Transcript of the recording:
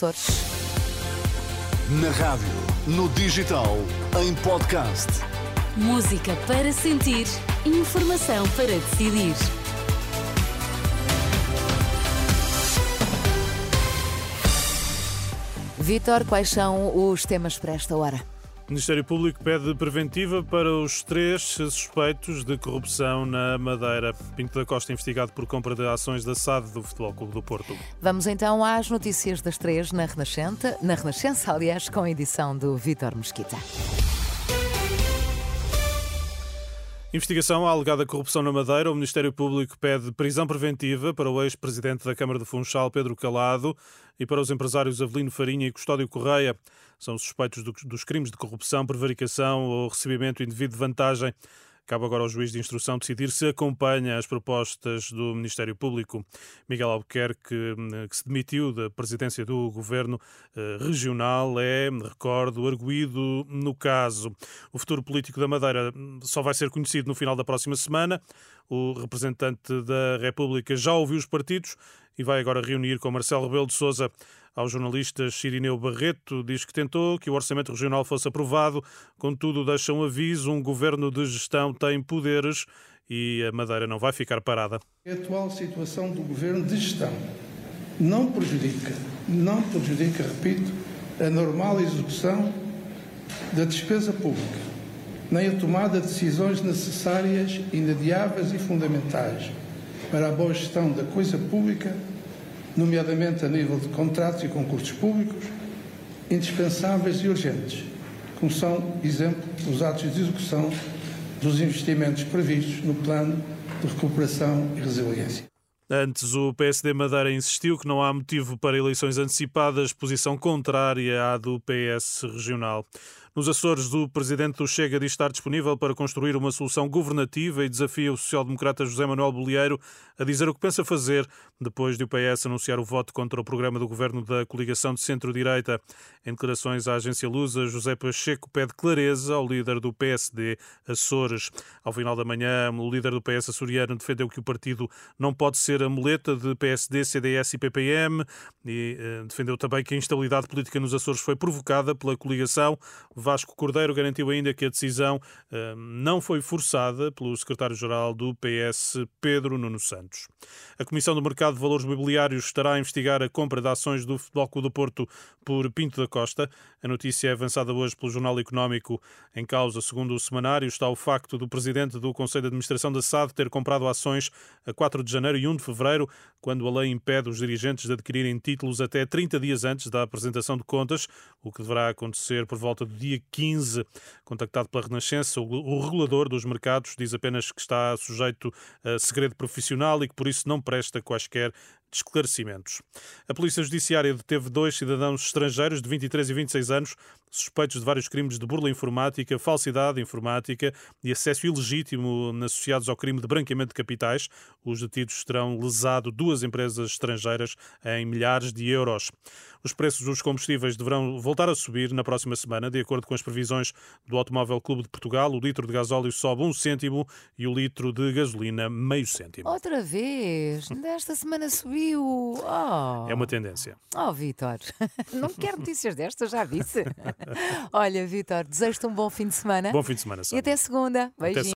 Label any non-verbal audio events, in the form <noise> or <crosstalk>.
Açores. Na rádio, no digital, em podcast. Música para sentir, informação para decidir. Vítor, quais são os temas para esta hora? O Ministério Público pede preventiva para os três suspeitos de corrupção na Madeira. Pinto da Costa investigado por compra de ações da SAD do Futebol Clube do Porto. Vamos então às notícias das três na Renascença, na Renascença, aliás, com a edição do Vítor Mesquita. Investigação à alegada corrupção na Madeira. O Ministério Público pede prisão preventiva para o ex-presidente da Câmara de Funchal, Pedro Calado, e para os empresários Avelino Farinha e Custódio Correia. São suspeitos dos crimes de corrupção, prevaricação ou recebimento indevido de vantagem. Cabe agora ao juiz de instrução decidir se acompanha as propostas do Ministério Público. Miguel Albuquerque, hum, que se demitiu da presidência do governo eh, regional, é, recordo, arguído no caso. O futuro político da Madeira hum, só vai ser conhecido no final da próxima semana. O representante da República já ouviu os partidos e vai agora reunir com Marcelo Rebelo de Sousa aos jornalistas Chirineu Barreto, diz que tentou que o orçamento regional fosse aprovado, contudo deixa um aviso, um governo de gestão tem poderes e a Madeira não vai ficar parada. A atual situação do governo de gestão não prejudica, não prejudica, repito, a normal execução da despesa pública, nem a tomada de decisões necessárias, inadiáveis e fundamentais para a boa gestão da coisa pública nomeadamente a nível de contratos e concursos públicos, indispensáveis e urgentes, como são, exemplo, os atos de execução dos investimentos previstos no Plano de Recuperação e Resiliência. Antes, o PSD Madeira insistiu que não há motivo para eleições antecipadas, posição contrária à do PS regional. Nos Açores, o presidente do Chega diz estar disponível para construir uma solução governativa e desafia o social-democrata José Manuel Bolieiro a dizer o que pensa fazer depois de o PS anunciar o voto contra o programa do governo da coligação de centro-direita. Em declarações à agência Lusa, José Pacheco pede clareza ao líder do PSD Açores. Ao final da manhã, o líder do PS açoriano defendeu que o partido não pode ser a muleta de PSD, CDS e PPM e eh, defendeu também que a instabilidade política nos Açores foi provocada pela coligação. Vasco Cordeiro garantiu ainda que a decisão uh, não foi forçada pelo secretário-geral do PS, Pedro Nuno Santos. A Comissão do Mercado de Valores Mobiliários estará a investigar a compra de ações do Futebol Clube do Porto por Pinto da Costa. A notícia é avançada hoje pelo Jornal Económico. Em causa, segundo o semanário, está o facto do presidente do Conselho de Administração da SAD ter comprado ações a 4 de janeiro e 1 de fevereiro, quando a lei impede os dirigentes de adquirirem títulos até 30 dias antes da apresentação de contas, o que deverá acontecer por volta do dia dia 15. Contactado pela Renascença, o regulador dos mercados diz apenas que está sujeito a segredo profissional e que por isso não presta quaisquer de esclarecimentos. A Polícia Judiciária deteve dois cidadãos estrangeiros de 23 e 26 anos suspeitos de vários crimes de burla informática, falsidade informática e acesso ilegítimo associados ao crime de branqueamento de capitais. Os detidos terão lesado duas empresas estrangeiras em milhares de euros. Os preços dos combustíveis deverão voltar a subir na próxima semana, de acordo com as previsões do Automóvel Clube de Portugal. O litro de gasóleo sobe um cêntimo e o litro de gasolina meio cêntimo. Outra vez, desta semana subiu. Oh. É uma tendência. Oh, Vitor, <laughs> não quero notícias destas, já disse. <laughs> Olha, Vitor, desejo-te um bom fim de semana. Bom fim de semana, E até segunda. Beijinhos.